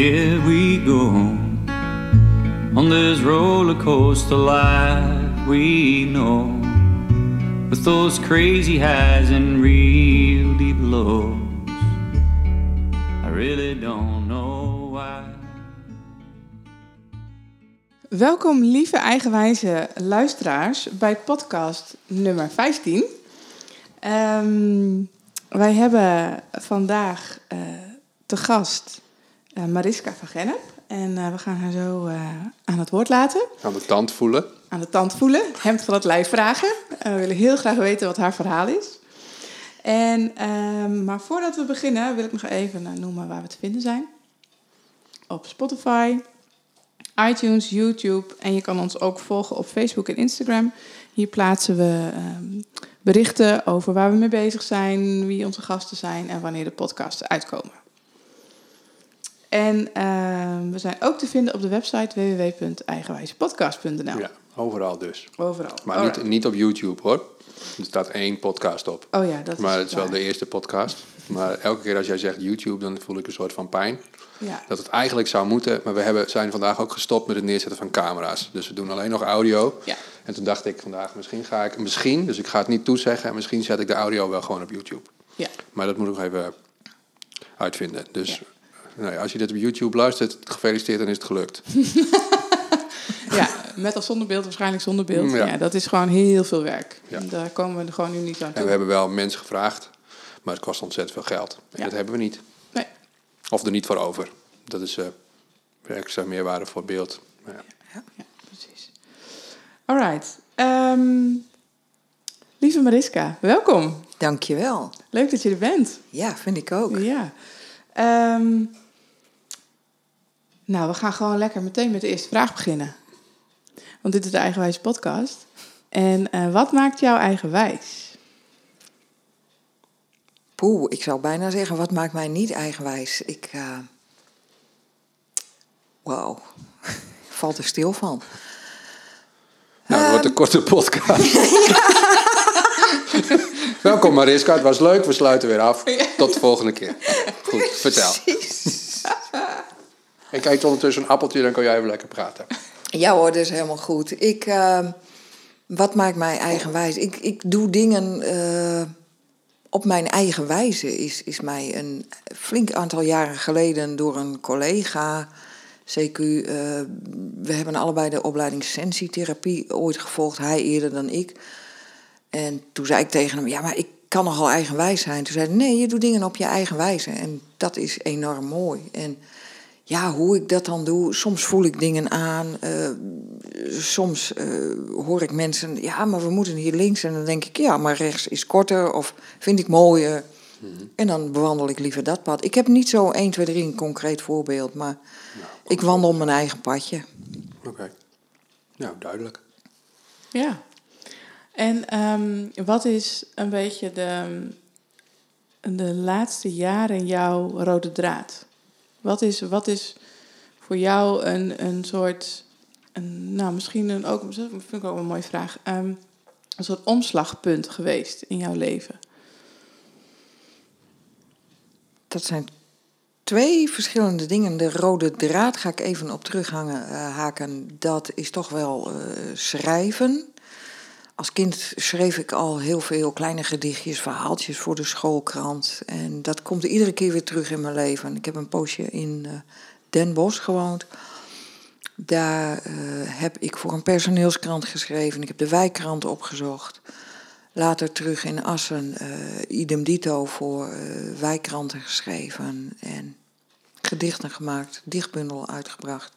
here we go on this roller coaster life we know, with those crazy highs and real deep lows. I really don't know why. Welkom, lieve eigenwijze luisteraars, bij podcast nummer 15. Ehm, wij hebben vandaag eh, te gast Mariska van Gennep. En eh, we gaan haar zo eh, aan het woord laten, Aan de tand voelen. aan de tand voelen, hemd van het lijf vragen. En we willen heel graag weten wat haar verhaal is. En, ehm, maar voordat we beginnen wil ik nog even eh, noemen waar we te vinden zijn. Op Spotify, iTunes, YouTube en je kan ons ook volgen op Facebook en Instagram. Hier plaatsen we ehm, berichten over waar we mee bezig zijn, wie onze gasten zijn en wanneer de podcasts uitkomen. En ehm, we zijn ook te vinden op de website www.eigenwijzepodcast.nl. Ja, overal dus. Overal. Maar Alright. niet, niet op YouTube hoor. Er staat één podcast op. Oh ja, dat is maar het is wel de eerste podcast. Maar elke keer als jij zegt YouTube, dan voel ik een soort van pijn. Ja. Dat het eigenlijk zou moeten. Maar we hebben, zijn vandaag ook gestopt met het neerzetten van camera's. Dus we doen alleen nog audio. Ja. En toen dacht ik vandaag, misschien ga ik, misschien, dus ik ga het niet toezeggen. En misschien zet ik de audio wel gewoon op YouTube. Ja. Maar dat moet ik nog even uitvinden. Dus nou ja, als je dit op YouTube luistert, gefeliciteerd, dan is het gelukt. ja, met of zonder beeld, waarschijnlijk zonder beeld. Ja. Ja. dat is gewoon heel veel werk. Ja. En Daar komen we er gewoon nu niet aan En toe. we hebben wel mensen gevraagd, maar het kost ontzettend veel geld. En Ja. dat hebben we niet. Nee. Of er niet voor over. Dat is eh, extra meerwaarde voor beeld. Maar ja. Ja, precies. Alright. Ehm, lieve Mariska, welkom. Dankjewel. Leuk dat je er bent. Ja, vind ik ook. Ja. Ehm, nou, we gaan gewoon lekker meteen met de eerste vraag beginnen. Want dit is de Eigenwijze podcast. En eh, wat maakt jou eigenwijs? Poeh, ik zou bijna zeggen, wat maakt mij niet eigenwijs? Ik, eh wauw, valt er stil van. Nou, dat wordt een korte podcast. Welkom Mariska, het was leuk. We sluiten weer af. Tot de volgende keer. Goed, vertel. Ik eet ondertussen een appeltje, dan kan jij even lekker praten. Ja hoor, dat is helemaal goed. Ik, eh, wat maakt mij eigenwijs? Ik, ik doe dingen eh, op mijn eigen wijze. Is, is mij een flink aantal jaren geleden door een collega, CQ, eh, we hebben allebei de opleiding sensitherapie ooit gevolgd, hij eerder dan ik. En toen zei ik tegen hem, ja, maar ik kan nogal eigenwijs zijn. Toen zei hij, nee, je doet dingen op je eigen wijze. En dat is enorm mooi. En ja, hoe ik dat dan doe, soms voel ik dingen aan. eh, soms eh, hoor ik mensen, ja, maar we moeten hier links. En dan denk ik, ja, maar rechts is korter of vind ik mooier. En dan bewandel ik liever dat pad. Ik heb niet zo 1, 2, 3 een concreet voorbeeld, maar ik wandel mijn eigen padje. Oké. Nou, duidelijk. Ja. En ehm, wat is een beetje de, de laatste jaren jouw rode draad? Wat is, wat is voor jou een, een soort, een, nou misschien een, ook, vind ook een mooie vraag, ehm, een soort omslagpunt geweest in jouw leven? Dat zijn twee verschillende dingen. De rode draad ga ik even op terughangen eh, haken. Dat is toch wel eh, schrijven. Als kind schreef ik al heel veel kleine gedichtjes, verhaaltjes voor de schoolkrant. En dat komt iedere keer weer terug in mijn leven. Ik heb een poosje in eh, Den Bosch gewoond. Daar eh, heb ik voor een personeelskrant geschreven. Ik heb de wijkkrant opgezocht. Later terug in Assen, eh, idem dito voor eh, wijkkranten geschreven. En gedichten gemaakt, dichtbundel uitgebracht.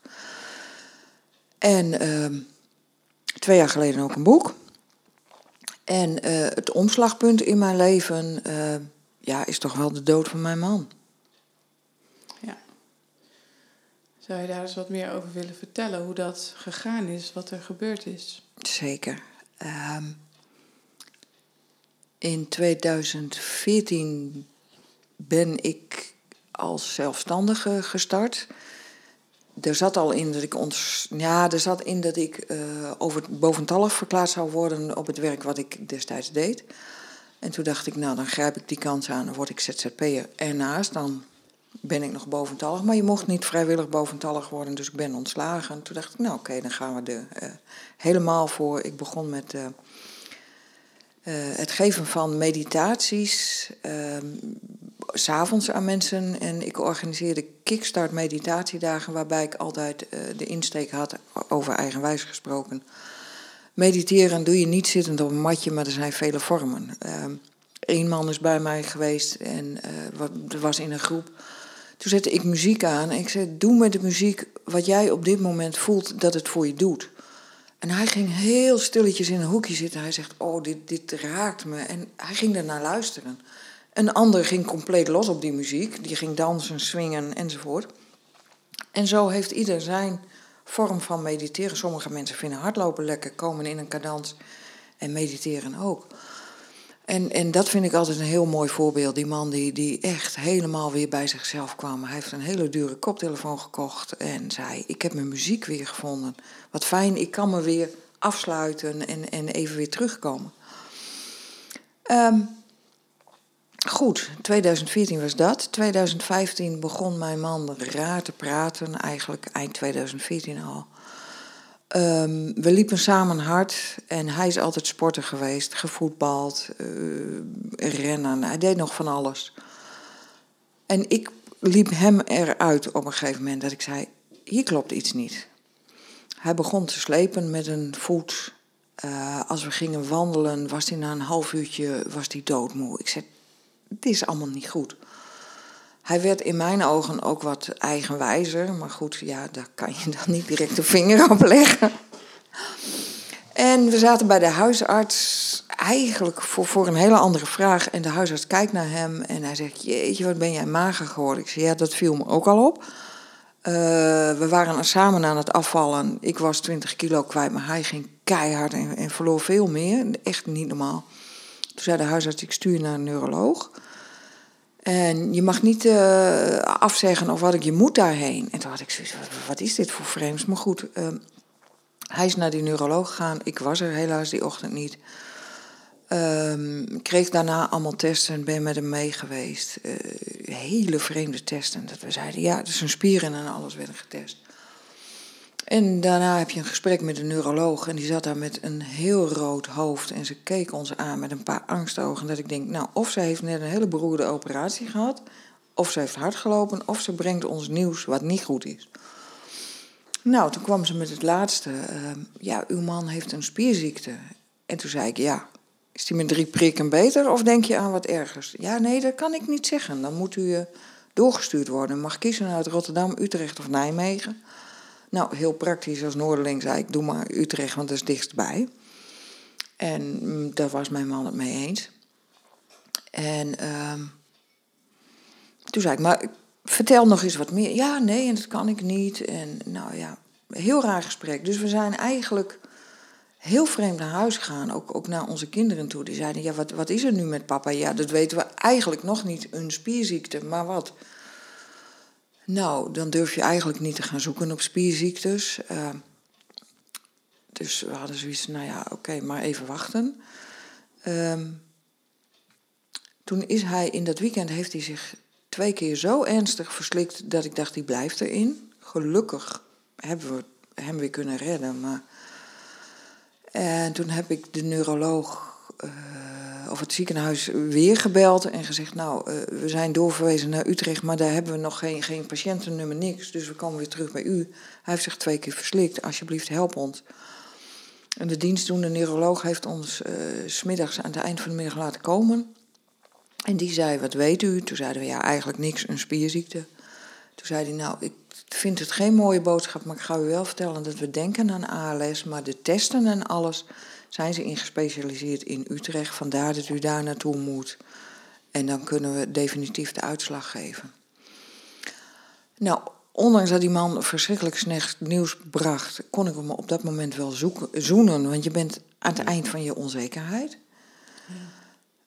En ehm, twee jaar geleden ook een boek. En eh, het omslagpunt in mijn leven eh, ja, is toch wel de dood van mijn man. Ja. Zou je daar eens wat meer over willen vertellen? Hoe dat gegaan is, wat er gebeurd is? Zeker. Ehm, in 2014 ben ik als zelfstandige gestart. Er zat al in dat ik ons, ja, er zat in dat ik eh, over boventallig verklaard zou worden op het werk wat ik destijds deed. En toen dacht ik, nou, dan grijp ik die kans aan, dan word ik ZZP'er ernaast. Dan ben ik nog boventallig. Maar je mocht niet vrijwillig boventallig worden, dus ik ben ontslagen. En toen dacht ik, nou oké, dan gaan we er eh, helemaal voor. Ik begon met eh, het geven van meditaties, ehm, s'avonds aan mensen. En ik organiseerde kickstart meditatiedagen, waarbij ik altijd de insteek had, over eigenwijs gesproken. Mediteren doe je niet zittend op een matje, maar er zijn vele vormen. Eén ehm, man is bij mij geweest en uh, was in een groep. Toen zette ik muziek aan en ik zei: Doe met de muziek wat jij op dit moment voelt dat het voor je doet. En hij ging heel stilletjes in een hoekje zitten. Hij zegt: Oh, dit, dit raakt me. En hij ging ernaar luisteren. Een ander ging compleet los op die muziek. Die ging dansen, swingen enzovoort. En zo heeft ieder zijn vorm van mediteren. Sommige mensen vinden hardlopen lekker, komen in een cadans en mediteren ook. En, en dat vind ik altijd een heel mooi voorbeeld. Die man die, die echt helemaal weer bij zichzelf kwam. Hij heeft een hele dure koptelefoon gekocht en zei: Ik heb mijn muziek weer gevonden. Wat fijn, ik kan me weer afsluiten en, en even weer terugkomen. Um, Goed, 2014 was dat. 2015 begon mijn man raar te praten, eigenlijk eind 2014 al. Um, we liepen samen hard en hij is altijd sporter geweest, gevoetbald, uh, rennen. Hij deed nog van alles. En ik liep hem eruit op een gegeven moment dat ik zei: Hier klopt iets niet. Hij begon te slepen met een voet. Uh, als we gingen wandelen, was hij na een half uurtje was hij doodmoe. Ik zei: het is allemaal niet goed. Hij werd in mijn ogen ook wat eigenwijzer. Maar goed, ja, daar kan je dan niet direct de vinger op leggen. En we zaten bij de huisarts eigenlijk voor, voor een hele andere vraag. En de huisarts kijkt naar hem en hij zegt... Jeetje, wat ben jij mager geworden? Ik zei, ja, dat viel me ook al op. Uh, we waren samen aan het afvallen. Ik was 20 kilo kwijt, maar hij ging keihard en, en verloor veel meer. Echt niet normaal. Toen zei de huisarts, ik stuur naar een neuroloog. En je mag niet uh, afzeggen of wat ik, je moet daarheen. En toen had ik zoiets wat is dit voor vreemds? Maar goed, uh, hij is naar die neuroloog gegaan. Ik was er helaas die ochtend niet. Uh, kreeg daarna allemaal testen en ben met hem mee geweest. Uh, hele vreemde testen. Dat we zeiden, ja, dus zijn spieren en alles werden getest. En daarna heb je een gesprek met een neuroloog en die zat daar met een heel rood hoofd en ze keek ons aan met een paar angstogen. Dat ik denk, nou, of ze heeft net een hele beroerde operatie gehad, of ze heeft hard gelopen, of ze brengt ons nieuws wat niet goed is. Nou, toen kwam ze met het laatste. Uh, ja, uw man heeft een spierziekte. En toen zei ik, ja, is die met drie prikken beter of denk je aan wat ergers? Ja, nee, dat kan ik niet zeggen. Dan moet u uh, doorgestuurd worden. Mag kiezen uit Rotterdam, Utrecht of Nijmegen. Nou, heel praktisch als Noorderling zei ik, doe maar Utrecht, want dat is dichtstbij. En mm, daar was mijn man het mee eens. En uh, toen zei ik, maar vertel nog eens wat meer. Ja, nee, en dat kan ik niet. En nou ja, heel raar gesprek. Dus we zijn eigenlijk heel vreemd naar huis gegaan, ook, ook naar onze kinderen toe. Die zeiden, ja, wat, wat is er nu met papa? Ja, dat weten we eigenlijk nog niet, een spierziekte, maar wat? Nou, dan durf je eigenlijk niet te gaan zoeken op spierziektes. Uh, dus we hadden zoiets, nou ja, oké, maar even wachten. Uh, toen is hij in dat weekend, heeft hij zich twee keer zo ernstig verslikt dat ik dacht, die blijft erin. Gelukkig hebben we hem weer kunnen redden. Maar... En toen heb ik de neuroloog uh, of het ziekenhuis weer gebeld en gezegd: Nou, uh, we zijn doorverwezen naar Utrecht, maar daar hebben we nog geen, geen patiëntennummer, niks. Dus we komen weer terug bij u. Hij heeft zich twee keer verslikt. Alsjeblieft, help ons. En de dienstdoende neuroloog heeft ons uh, smiddags aan het eind van de middag laten komen. En die zei: Wat weet u? Toen zeiden we: Ja, eigenlijk niks, een spierziekte. Toen zei hij: Nou, ik vind het geen mooie boodschap, maar ik ga u wel vertellen dat we denken aan ALS, maar de testen en alles zijn ze in gespecialiseerd in Utrecht. Vandaar dat u daar naartoe moet. En dan kunnen we definitief de uitslag geven. Nou, ondanks dat die man verschrikkelijk slecht nieuws bracht, kon ik hem op dat moment wel zoeken, zoenen. Want je bent aan het eind van je onzekerheid.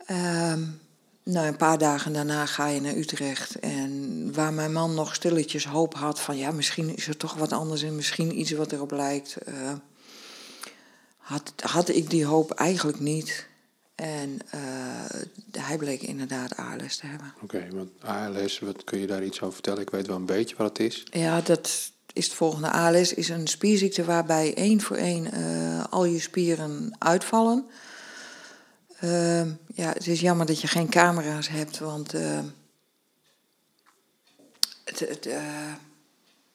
Ja. Um, nou, een paar dagen daarna ga je naar Utrecht. En waar mijn man nog stilletjes hoop had van ja, misschien is er toch wat anders en misschien iets wat erop lijkt. Uh, had, had ik die hoop eigenlijk niet. En eh, hij bleek inderdaad ALS te hebben. Oké, want ALS, wat kun je daar iets over vertellen? Ik weet wel een beetje wat het is. Ja, dat is het volgende. ALS is een spierziekte waarbij één voor één eh, al je spieren uitvallen. Ehm, ja, het is jammer dat je geen camera's hebt, want eh, het, het,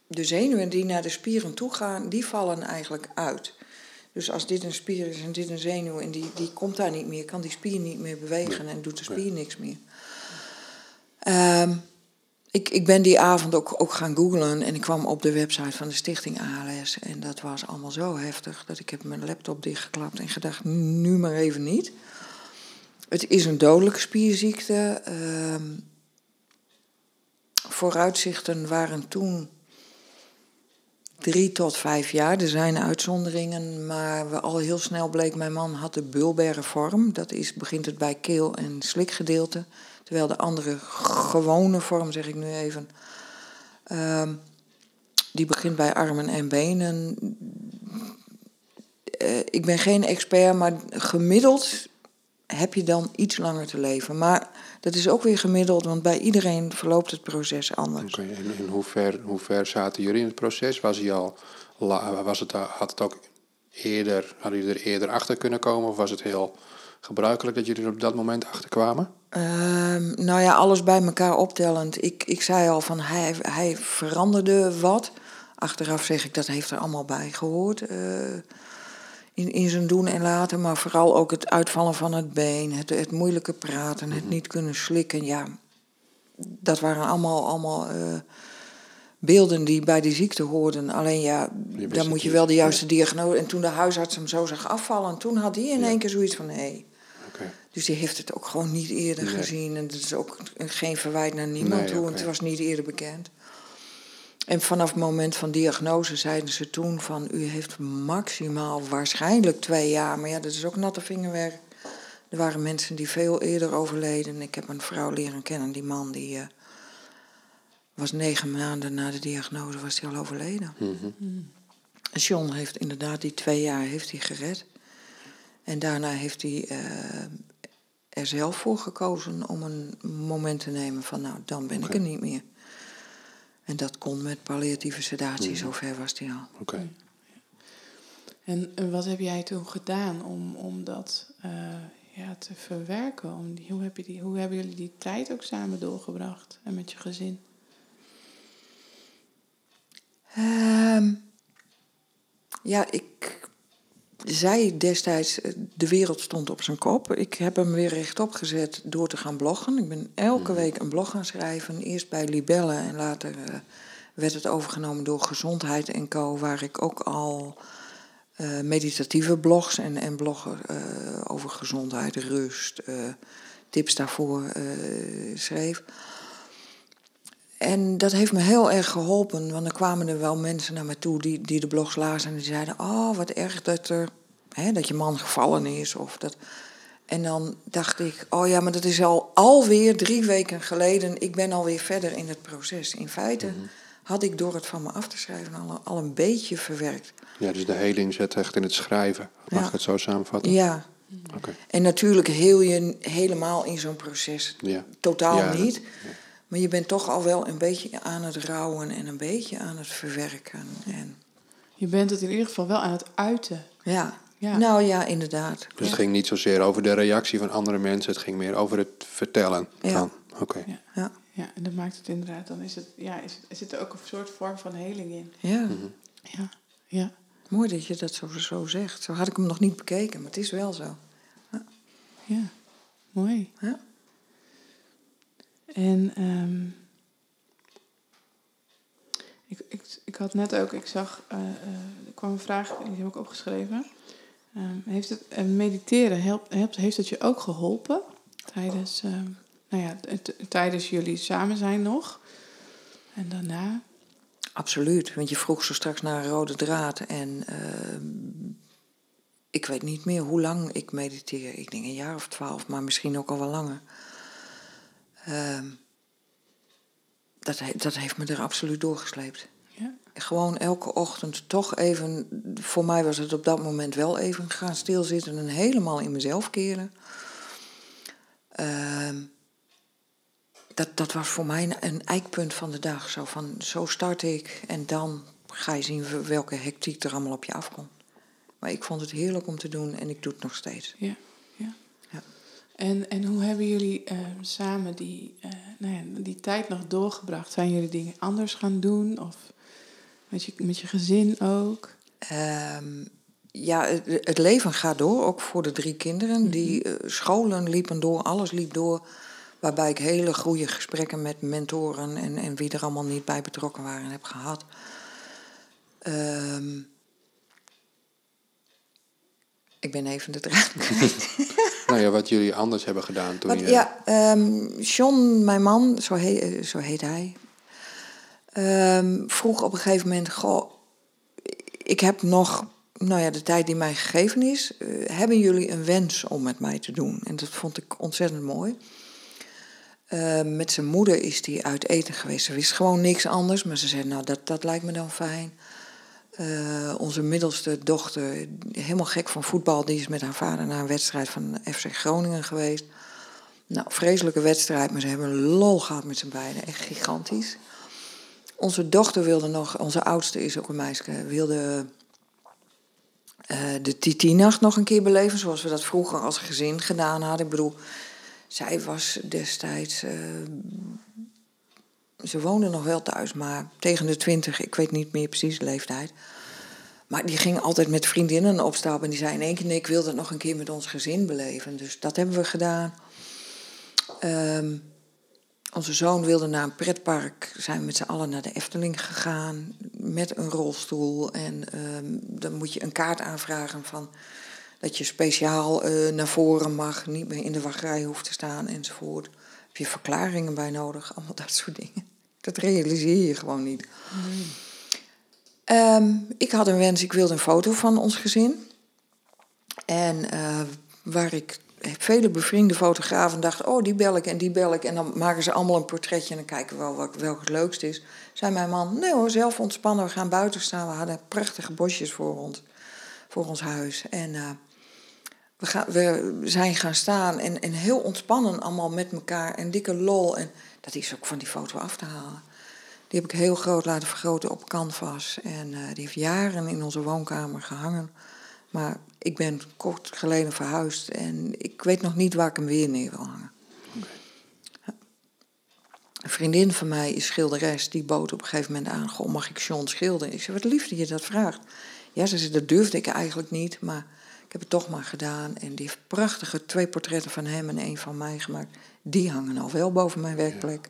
de zenuwen die naar de spieren toe gaan, die vallen eigenlijk uit. Dus als dit een spier is en dit een zenuw en die, die komt daar niet meer, kan die spier niet meer bewegen en doet de spier niks meer. Ehm, ik, ik ben die avond ook, ook gaan googlen en ik kwam op de website van de stichting ALS. En dat was allemaal zo heftig dat ik heb mijn laptop dichtgeklapt en gedacht, nu maar even niet. Het is een dodelijke spierziekte. Ehm, vooruitzichten waren toen drie tot vijf jaar. Er zijn uitzonderingen, maar al heel snel bleek... mijn man had de bulbaire vorm. Dat is, begint het bij keel- en slikgedeelte. Terwijl de andere gewone vorm, zeg ik nu even... ehm, die begint bij armen en benen. Eh, ik ben geen expert, maar gemiddeld heb je dan iets langer te leven. Maar dat is ook weer gemiddeld, want bij iedereen verloopt het proces anders. Oké, en in hoe ver, hoe ver zaten jullie in het proces? Was, hij al, was het, had het ook eerder, hadden jullie er eerder achter kunnen komen? Of was het heel gebruikelijk dat jullie er op dat moment achter kwamen? Ehm, nou ja, alles bij elkaar optellend. Ik, ik zei al van hij, hij veranderde wat. Achteraf zeg ik dat heeft er allemaal bij gehoord. eh, in, in zijn doen en laten. Maar vooral ook het uitvallen van het been. Het, het moeilijke praten. Het niet kunnen slikken. Ja, dat waren allemaal, allemaal eh, beelden die bij die ziekte hoorden. Alleen ja, dan moet je wel de juiste diagnose. En toen de huisarts hem zo zag afvallen, toen had hij in één keer zoiets van: hé. Dus die heeft het ook gewoon niet eerder Nee. gezien. En dat is ook geen verwijt naar niemand Nee, toe, want het was niet eerder bekend. En vanaf het moment van diagnose zeiden ze toen van... u heeft maximaal waarschijnlijk twee jaar. Maar ja, dat is ook natte vingerwerk. Er waren mensen die veel eerder overleden. Ik heb een vrouw leren kennen, die man die... eh, was negen maanden na de diagnose was hij al overleden. En John heeft inderdaad die twee jaar heeft hij gered. En daarna heeft hij eh, er zelf voor gekozen om een moment te nemen van... nou, dan ben ik er niet meer. En dat kon met palliatieve sedatie, zover was hij al. oké. En eh, wat heb jij toen gedaan om, om dat eh, ja, te verwerken? Om die, hoe, heb je die, hoe hebben jullie die tijd ook samen doorgebracht en met je gezin? Ehm, ja, ik zei destijds, eh, de wereld stond op zijn kop. Ik heb hem weer rechtop gezet door te gaan bloggen. Ik ben elke week een blog gaan schrijven. Eerst bij Libelle en later eh, werd het overgenomen door Gezondheid en Co. Waar ik ook al eh, meditatieve blogs en, en bloggen over gezondheid, rust, tips daarvoor schreef. En dat heeft me heel erg geholpen, want er kwamen er wel mensen naar me toe die, die de blogs lazen en die zeiden: Oh, wat erg dat, er, hè, dat je man gevallen is. Of dat. En dan dacht ik: Oh ja, maar dat is al alweer drie weken geleden. Ik ben alweer verder in het proces. In feite had ik door het van me af te schrijven al, al een beetje verwerkt. Ja, dus de heling zit echt in het schrijven. Mag Ja. ik het zo samenvatten? Ja, Oké. en natuurlijk heel je helemaal in zo'n proces Ja. totaal Ja, dat- niet. Maar je bent toch al wel een beetje aan het rouwen en een beetje aan het verwerken. En Je bent het in ieder geval wel aan het uiten. ja. Ja. nou ja, inderdaad. Dus het ging niet zozeer over de reactie van andere mensen, het ging meer over het vertellen Ja. van. Oké. Ja. Ja, Ja, en dat maakt het inderdaad, dan is het, ja, is, er zit er ook een soort vorm van heling in. ja. Ja, ja. mooi dat je dat zo, zo zegt. Zo had ik hem nog niet bekeken, maar het is wel zo. Ja, mooi. Ja. En ehm, ik, ik, ik had net ook, ik zag, eh, eh, er kwam een vraag, die heb ik opgeschreven. Ehm, heeft het mediteren, helpt, heeft het je ook geholpen tijdens, ehm, nou ja, tijdens jullie samen zijn nog? En daarna? Absoluut, want je vroeg zo straks naar een rode draad. En ik weet niet meer hoe lang ik mediteer. Ik denk een jaar of twaalf, maar misschien ook al wel langer. Ehm, dat, he- dat heeft me er absoluut doorgesleept. Ja, Gewoon elke ochtend toch even, voor mij was het op dat moment wel even gaan stilzitten en helemaal in mezelf keren. Ehm, dat, dat was voor mij een eikpunt van de dag. Zo van, zo start ik en dan ga je zien welke hectiek er allemaal op je afkomt. Maar ik vond het heerlijk om te doen en ik doe het nog steeds. Ja. En, en hoe hebben jullie eh, samen die, eh, nou ja, die tijd nog doorgebracht? Zijn jullie dingen anders gaan doen? Of met je, met je gezin ook? Ehm, ja, het, het leven gaat door, ook voor de drie kinderen. Die eh, scholen liepen door, alles liep door. Waarbij ik hele goede gesprekken met mentoren en, en wie er allemaal niet bij betrokken waren heb gehad. Ehm, ik ben even de draad kwijt. Nou ja, wat jullie anders hebben gedaan toen Wat- je... ja, ehm, John, mijn man, zo, he- eh, zo heet hij, ehm, vroeg op een gegeven moment: Goh, ik heb nog, nou ja, de tijd die mij gegeven is. eh, hebben jullie een wens om met mij te doen? En dat vond ik ontzettend mooi. Ehm, met zijn moeder is hij uit eten geweest. Ze wist gewoon niks anders, maar ze zei: Nou, dat, dat lijkt me dan fijn. Eh, onze middelste dochter, helemaal gek van voetbal, die is met haar vader naar een wedstrijd van FC Groningen geweest. Nou, vreselijke wedstrijd, maar ze hebben een lol gehad met z'n beiden. Echt gigantisch. Onze dochter wilde nog, onze oudste is ook een meisje, wilde eh, de Titi-nacht nog een keer beleven. Zoals we dat vroeger als gezin gedaan hadden. Ik bedoel, zij was destijds. eh, ze woonde nog wel thuis, maar tegen de twintig, ik weet niet meer precies de leeftijd. Maar die ging altijd met vriendinnen opstappen. En die zei in één keer, nee, ik wil dat nog een keer met ons gezin beleven. Dus dat hebben we gedaan. Ehm, onze zoon wilde naar een pretpark. Zijn we met z'n allen naar de Efteling gegaan. Met een rolstoel. En ehm, dan moet je een kaart aanvragen van... dat je speciaal eh, naar voren mag. Niet meer in de wachtrij hoeft te staan enzovoort. Heb je verklaringen bij nodig. Allemaal dat soort dingen. Dat realiseer je gewoon niet. Ehm, ik had een wens, ik wilde een foto van ons gezin. En eh, waar ik vele bevriende fotografen dacht, oh die bel ik en die bel ik. En dan maken ze allemaal een portretje en dan kijken we wel welk, welk het leukst is. Zei mijn man, nee hoor, zelf ontspannen, we gaan buiten staan. We hadden prachtige bosjes voor ons, voor ons huis. En eh, we, gaan, we zijn gaan staan en, en heel ontspannen allemaal met elkaar. En dikke lol. En dat is ook van die foto af te halen. Die heb ik heel groot laten vergroten op canvas. En eh, die heeft jaren in onze woonkamer gehangen. Maar ik ben kort geleden verhuisd en ik weet nog niet waar ik hem weer neer wil hangen. Een vriendin van mij is schilderes, die bood op een gegeven moment aan: Goh, mag ik John schilderen? Ik zei: Wat lief dat je dat vraagt. Ja, ze zei: Dat durfde ik eigenlijk niet, maar ik heb het toch maar gedaan. En die heeft prachtige twee portretten van hem en één van mij gemaakt. Die hangen al wel boven mijn werkplek.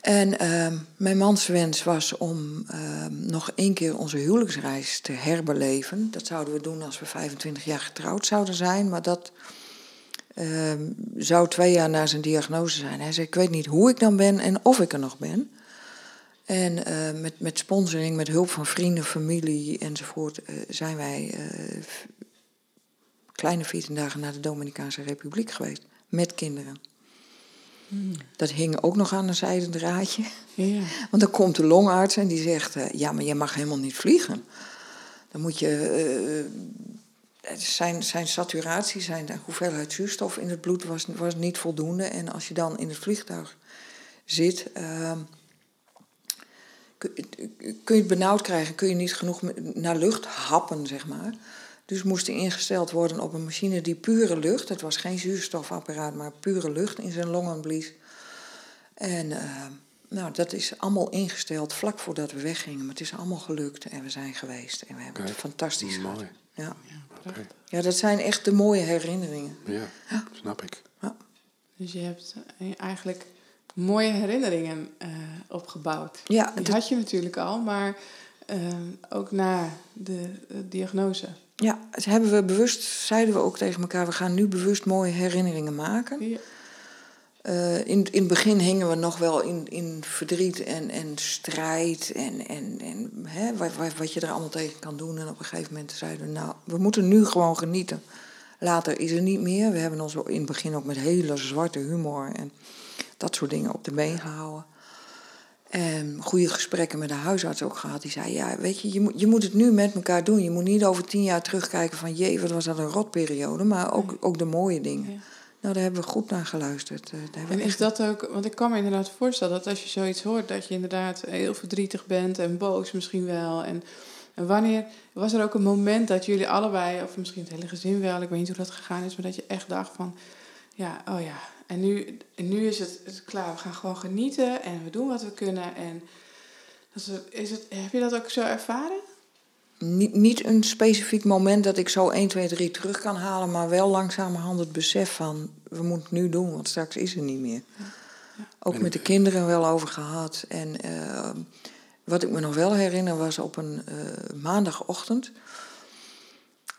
En ehm, mijn mans wens was om ehm, nog één keer onze huwelijksreis te herbeleven. Dat zouden we doen als we 25 jaar getrouwd zouden zijn. Maar dat ehm, zou twee jaar na zijn diagnose zijn. Hij zei, ik weet niet hoe ik dan ben en of ik er nog ben. En eh, met, met sponsoring, met hulp van vrienden, familie enzovoort... eh, zijn wij eh, kleine 14 dagen naar de Dominicaanse Republiek geweest. Met kinderen. Dat hing ook nog aan een zijden draadje. Ja. Want dan komt de longarts en die zegt: eh, Ja, maar je mag helemaal niet vliegen. Dan moet je. eh, zijn, zijn saturatie, zijn hoeveelheid zuurstof in het bloed was, was niet voldoende. En als je dan in het vliegtuig zit. ehm, kun, kun je het benauwd krijgen, kun je niet genoeg naar lucht happen, zeg maar. Dus moest hij ingesteld worden op een machine die pure lucht, het was geen zuurstofapparaat, maar pure lucht in zijn longen blies. En eh, nou, dat is allemaal ingesteld vlak voordat we weggingen. Maar het is allemaal gelukt en we zijn geweest. En we hebben het fantastisch gehad. Mooi. Ja. Oké. ja, dat zijn echt de mooie herinneringen. Ja, snap ik. Ja. Dus je hebt eh, eigenlijk mooie herinneringen eh, opgebouwd. Ja, Die dat- had je natuurlijk al, maar ook na de, diagnose. Ja, hebben we bewust, zeiden we ook tegen elkaar, we gaan nu bewust mooie herinneringen maken. Ja. Eh, in, in het begin hingen we nog wel in, in verdriet en, en strijd en, en, en hè, wat, wat, wat je er allemaal tegen kan doen. En op een gegeven moment zeiden we, nou, we moeten nu gewoon genieten. Later is er niet meer. We hebben ons in het begin ook met hele zwarte humor en dat soort dingen op de been gehouden. En goede gesprekken met de huisarts ook gehad. Die zei, ja, weet je, je moet, je moet het nu met elkaar doen. Je moet niet over tien jaar terugkijken van, jee, wat was dat een rotperiode. Maar ook, ook de mooie dingen. Ja. Nou, daar hebben we goed naar geluisterd. Eh, Daar En is echt- dat ook, want ik kan me inderdaad voorstellen dat als je zoiets hoort, dat je inderdaad heel verdrietig bent en boos misschien wel. En, en wanneer was er ook een moment dat jullie allebei, of misschien het hele gezin wel, ik weet niet hoe dat gegaan is, maar dat je echt dacht van, ja, oh ja, en nu, en nu is het, het klaar, we gaan gewoon genieten en we doen wat we kunnen. En dat is, het- is het, heb je dat ook zo ervaren? Niet, niet een specifiek moment dat ik zo 1, 2, 3 terug kan halen, maar wel langzamerhand het besef van we moeten het nu doen, want straks is er niet meer. Ook En- met de kinderen wel over gehad. En eh, wat ik me nog wel herinner was op een eh, maandagochtend.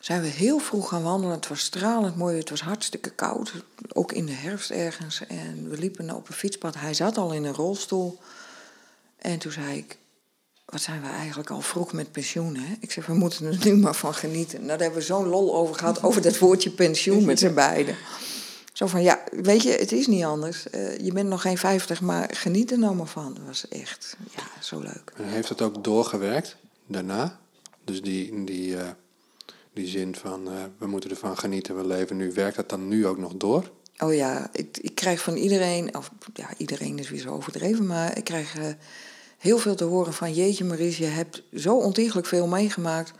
Zijn we heel vroeg gaan wandelen. Het was stralend mooi. Het was hartstikke koud. Ook in de herfst ergens. En we liepen op een fietspad. Hij zat al in een rolstoel. En toen zei ik: Wat zijn we eigenlijk al vroeg met pensioen? Hè? Ik zeg: We moeten er nu maar van genieten. Nou, daar hebben we zo'n lol over gehad. Over dat woordje pensioen met z'n beiden. Zo van: Ja, weet je, het is niet anders. Eh, je bent nog geen 50, maar geniet er nou maar van. Dat was echt ja, zo leuk. En heeft het ook doorgewerkt daarna? Dus die, die, eh, die zin van eh, we moeten ervan genieten, we leven nu. Werkt dat dan nu ook nog door? Oh ja, ik, ik krijg van iedereen, of ja, iedereen is weer zo overdreven, maar ik krijg eh, heel veel te horen van Jeetje Maries, je hebt zo ontiegelijk veel meegemaakt.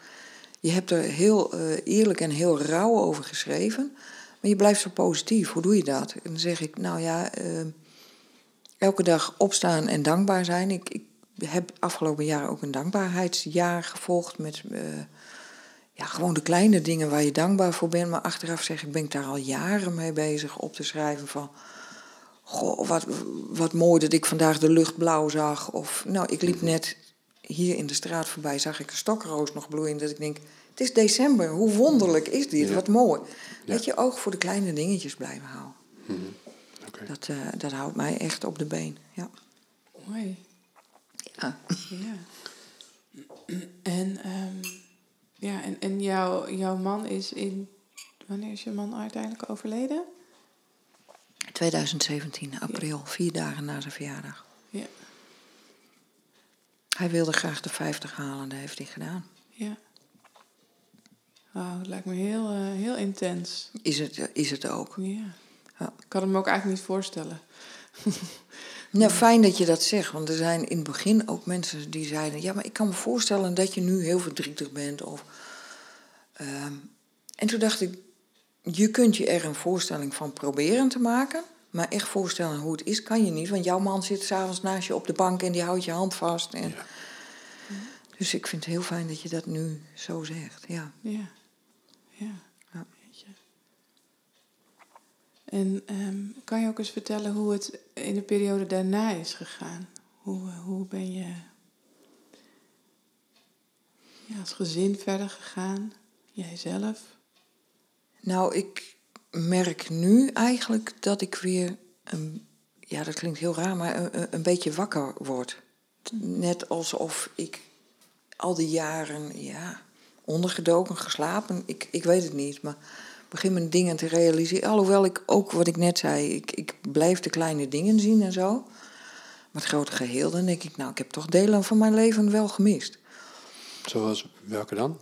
Je hebt er heel eh, eerlijk en heel rauw over geschreven, maar je blijft zo positief. Hoe doe je dat? En dan zeg ik, nou ja, elke dag opstaan en dankbaar zijn. Ik, ik heb afgelopen jaar ook een dankbaarheidsjaar gevolgd met ja, gewoon de kleine dingen waar je dankbaar voor bent. Maar achteraf zeg ik, ben ik daar al jaren mee bezig op te schrijven van... Goh, wat, wat mooi dat ik vandaag de lucht blauw zag. Of, nou, ik liep net hier in de straat voorbij, zag ik een stokroos nog bloeien. Dat ik denk, het is december, hoe wonderlijk is dit, Ja. wat mooi. Ja. Dat je oog voor de kleine dingetjes blijven houden. Oké. Dat, eh, dat houdt mij echt op de been, ja. Mooi. ja. Ja. En, ja, en, en jouw, jouw man is in. Wanneer is je man uiteindelijk overleden? 2017, april, vier dagen na zijn verjaardag. Ja. Hij wilde graag de 50 halen, dat heeft hij gedaan. Ja. Wauw, het lijkt me heel, eh, heel intens. Is het, eh, is het ook. Ja. Ja. Ik kan het me ook eigenlijk niet voorstellen. Nou, fijn dat je dat zegt, want er zijn in het begin ook mensen die zeiden: Ja, maar ik kan me voorstellen dat je nu heel verdrietig bent. Of, ehm, en toen dacht ik: Je kunt je er een voorstelling van proberen te maken, maar echt voorstellen hoe het is, kan je niet, want jouw man zit s'avonds naast je op de bank en die houdt je hand vast. En, Ja. Dus ik vind het heel fijn dat je dat nu zo zegt. Ja. Ja. Ja. En ehm, kan je ook eens vertellen hoe het in de periode daarna is gegaan? Hoe, eh, hoe ben je ja, als gezin verder gegaan? Jijzelf? Nou, ik merk nu eigenlijk dat ik weer, een, ja, dat klinkt heel raar, maar een, een- beetje wakker word. Net alsof ik al die jaren, ja, ondergedoken, geslapen, ik, ik weet het niet, maar begin mijn dingen te realiseren. Alhoewel ik ook, wat ik net zei, ik, ik blijf de kleine dingen zien en zo. Maar het grote geheel, dan denk ik, nou, ik heb toch delen van mijn leven wel gemist. Zoals welke dan?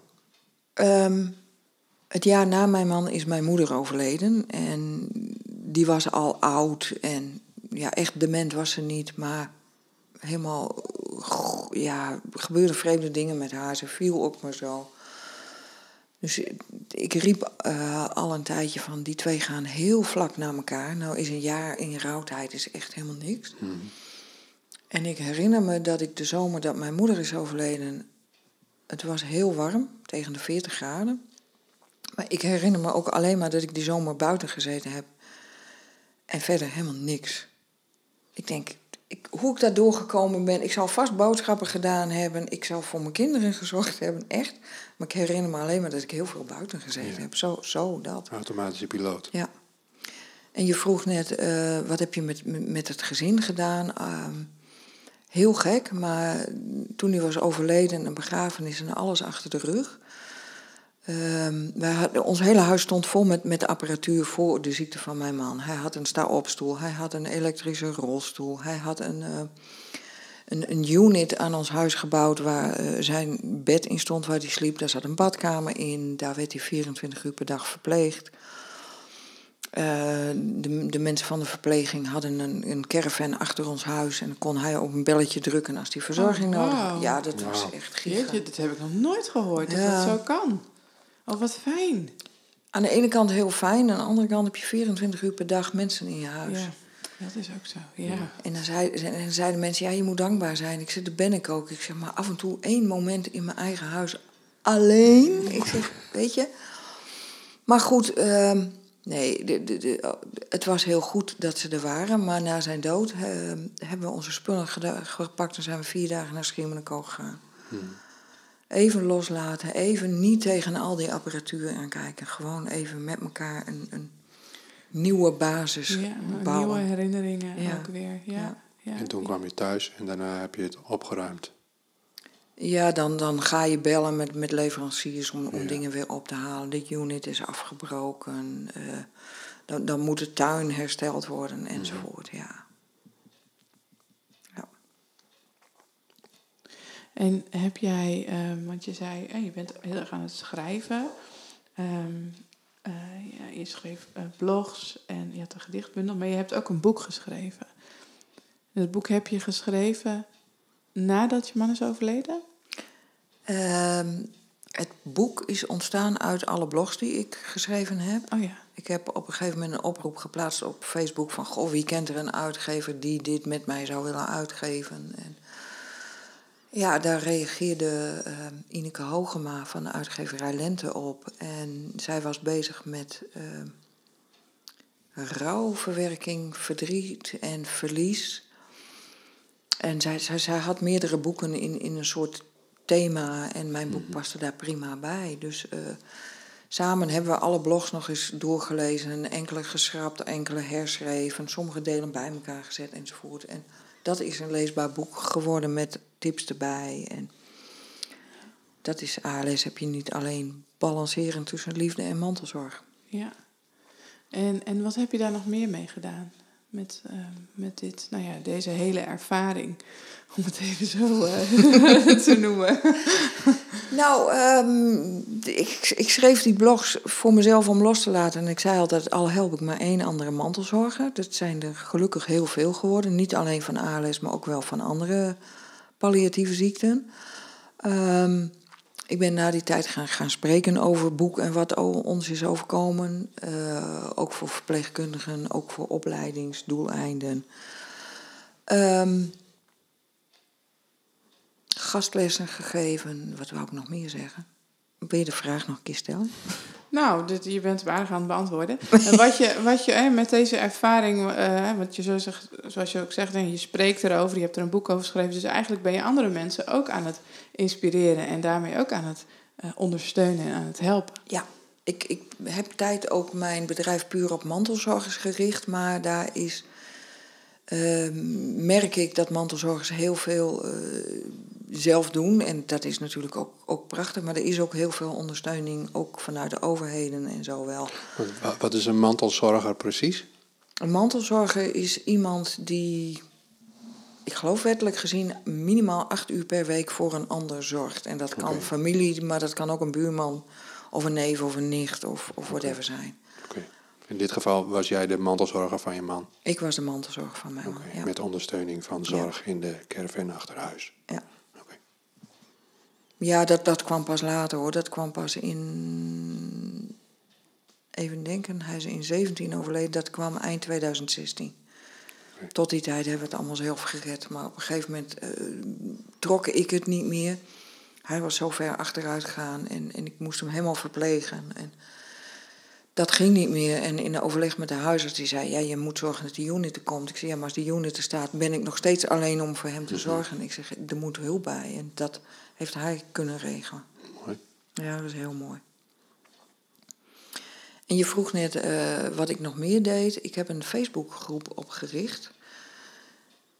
Ehm, het jaar na mijn man is mijn moeder overleden. En die was al oud. En ja, echt dement was ze niet. Maar helemaal, ja, gebeurden vreemde dingen met haar. Ze viel op me zo. Dus ik riep eh, al een tijdje van, die twee gaan heel vlak naar elkaar. Nou is een jaar in rouwtijd is echt helemaal niks. En ik herinner me dat ik de zomer dat mijn moeder is overleden... Het was heel warm, tegen de 40 graden. Maar ik herinner me ook alleen maar dat ik die zomer buiten gezeten heb. En verder helemaal niks. Ik denk, ik, hoe ik daar doorgekomen ben... Ik zal vast boodschappen gedaan hebben. Ik zal voor mijn kinderen gezorgd hebben, echt. Maar ik herinner me alleen maar dat ik heel veel buiten gezeten Ja. heb. Zo, zo, dat. Automatische piloot. Ja. En je vroeg net, eh, wat heb je met, met het gezin gedaan? Ehm, heel gek, maar toen hij was overleden, een begrafenis en alles achter de rug. Ehm, wij ons hele huis stond vol met, met apparatuur voor de ziekte van mijn man. Hij had een sta-opstoel, hij had een elektrische rolstoel, hij had een, eh, een, een unit aan ons huis gebouwd waar eh, zijn bed in stond, waar hij sliep. Daar zat een badkamer in, daar werd hij 24 uur per dag verpleegd. Eh, de, de mensen van de verpleging hadden een, een caravan achter ons huis. En dan kon hij op een belletje drukken als hij verzorging Oh, nodig had. Ja, dat was echt giga. Jeetje, dit heb ik nog nooit gehoord, dat Ja. dat zo kan. Oh, wat fijn. Aan de ene kant heel fijn. Aan de andere kant heb je 24 uur per dag mensen in je huis. Ja, dat is ook zo. Ja. En dan, zei, en dan zeiden mensen, ja, je moet dankbaar zijn. Ik zeg, dat ben ik ook. Ik zeg, maar af en toe één moment in mijn eigen huis alleen. Ik zeg, weet je. Maar goed, ehm, nee, de, de, de, het was heel goed dat ze er waren. Maar na zijn dood ehm, hebben we onze spullen gepakt... en zijn we vier dagen naar Schiermonnikoog gegaan. Even loslaten, even niet tegen al die apparatuur aankijken. Gewoon even met elkaar een, een nieuwe basis Ja, bouwen. nieuwe herinneringen Ja. ook weer. Ja. Ja. Ja. En toen kwam je thuis en daarna heb je het opgeruimd. Ja, dan, dan ga je bellen met, met leveranciers om, om Ja. dingen weer op te halen. Dit unit is afgebroken. eh, dan, dan moet de tuin hersteld worden enzovoort. Ja. ja. En heb jij, ehm, want je zei, eh, je bent heel erg aan het schrijven. Ehm, eh, ja, je schreef eh, blogs en je had een gedichtbundel, maar je hebt ook een boek geschreven. En dat boek heb je geschreven nadat je man is overleden? Ehm, het boek is ontstaan uit alle blogs die ik geschreven heb. Oh ja. Ik heb op een gegeven moment een oproep geplaatst op Facebook van... Goh, wie kent er een uitgever die dit met mij zou willen uitgeven? En ja, daar reageerde eh, Ineke Hogema van de uitgeverij Lente op. En zij was bezig met eh, rouwverwerking, verdriet en verlies. En zij, zij, zij had meerdere boeken in, in een soort thema en mijn boek paste daar prima bij. Dus eh, samen hebben we alle blogs nog eens doorgelezen, enkele geschrapt, enkele herschreven, sommige delen bij elkaar gezet enzovoort. En dat is een leesbaar boek geworden met tips erbij. En dat is ALS, heb je niet alleen balanceren tussen liefde en mantelzorg. Ja. En, en wat heb je daar nog meer mee gedaan? Met, eh, met dit, nou ja, deze hele ervaring. Om het even zo eh, te noemen. Nou, ehm, ik, ik schreef die blogs voor mezelf om los te laten. En ik zei altijd, al help ik maar één andere mantelzorger. Dat zijn er gelukkig heel veel geworden. Niet alleen van ALS, maar ook wel van andere palliatieve ziekten. Ehm, ik ben na die tijd gaan, gaan spreken over boek en wat ons is overkomen. Eh, ook voor verpleegkundigen, ook voor opleidingsdoeleinden. Ehm, gastlessen gegeven. Wat wou ik nog meer zeggen? Wil je de vraag nog een keer stellen? Nou, dit, je bent hem aardig aan het beantwoorden. En wat je, wat je hè, met deze ervaring, eh, wat je zo zegt, zoals je ook zegt, en je spreekt erover, je hebt er een boek over geschreven. Dus eigenlijk ben je andere mensen ook aan het inspireren en daarmee ook aan het eh, ondersteunen en aan het helpen. Ja, ik, ik heb tijd ook mijn bedrijf puur op mantelzorgers gericht. Maar daar is, ehm, merk ik dat mantelzorgers heel veel eh, zelf doen. En dat is natuurlijk ook, ook prachtig. Maar er is ook heel veel ondersteuning, ook vanuit de overheden en zo wel. Wat- is een mantelzorger precies? Een mantelzorger is iemand die, ik geloof wettelijk gezien, minimaal acht uur per week voor een ander zorgt. En dat kan familie, maar dat kan ook een buurman of een neef of een nicht of, of whatever zijn. In dit geval was jij de mantelzorger van je man. Ik was de mantelzorger van mijn man. Ja. Met ondersteuning van zorg in de caravan achter huis. Ja. Ja, dat, dat kwam pas later hoor. Dat kwam pas in. Even denken, hij is in 17 overleden. Dat kwam eind 2016. Oké. Tot die tijd hebben we het allemaal zelf gered. Maar op een gegeven moment eh, trok ik het niet meer. Hij was zo ver achteruit gegaan en, en ik moest hem helemaal verplegen. En dat ging niet meer. En in de overleg met de huisarts, die zei... ja, je moet zorgen dat die unit er komt. Ik zei, ja, maar als die unit er staat... ben ik nog steeds alleen om voor hem te zorgen. Ik zeg, er moet hulp bij. En dat heeft hij kunnen regelen. Mooi. Ja, dat is heel mooi. En je vroeg net eh, wat ik nog meer deed. Ik heb een Facebookgroep opgericht.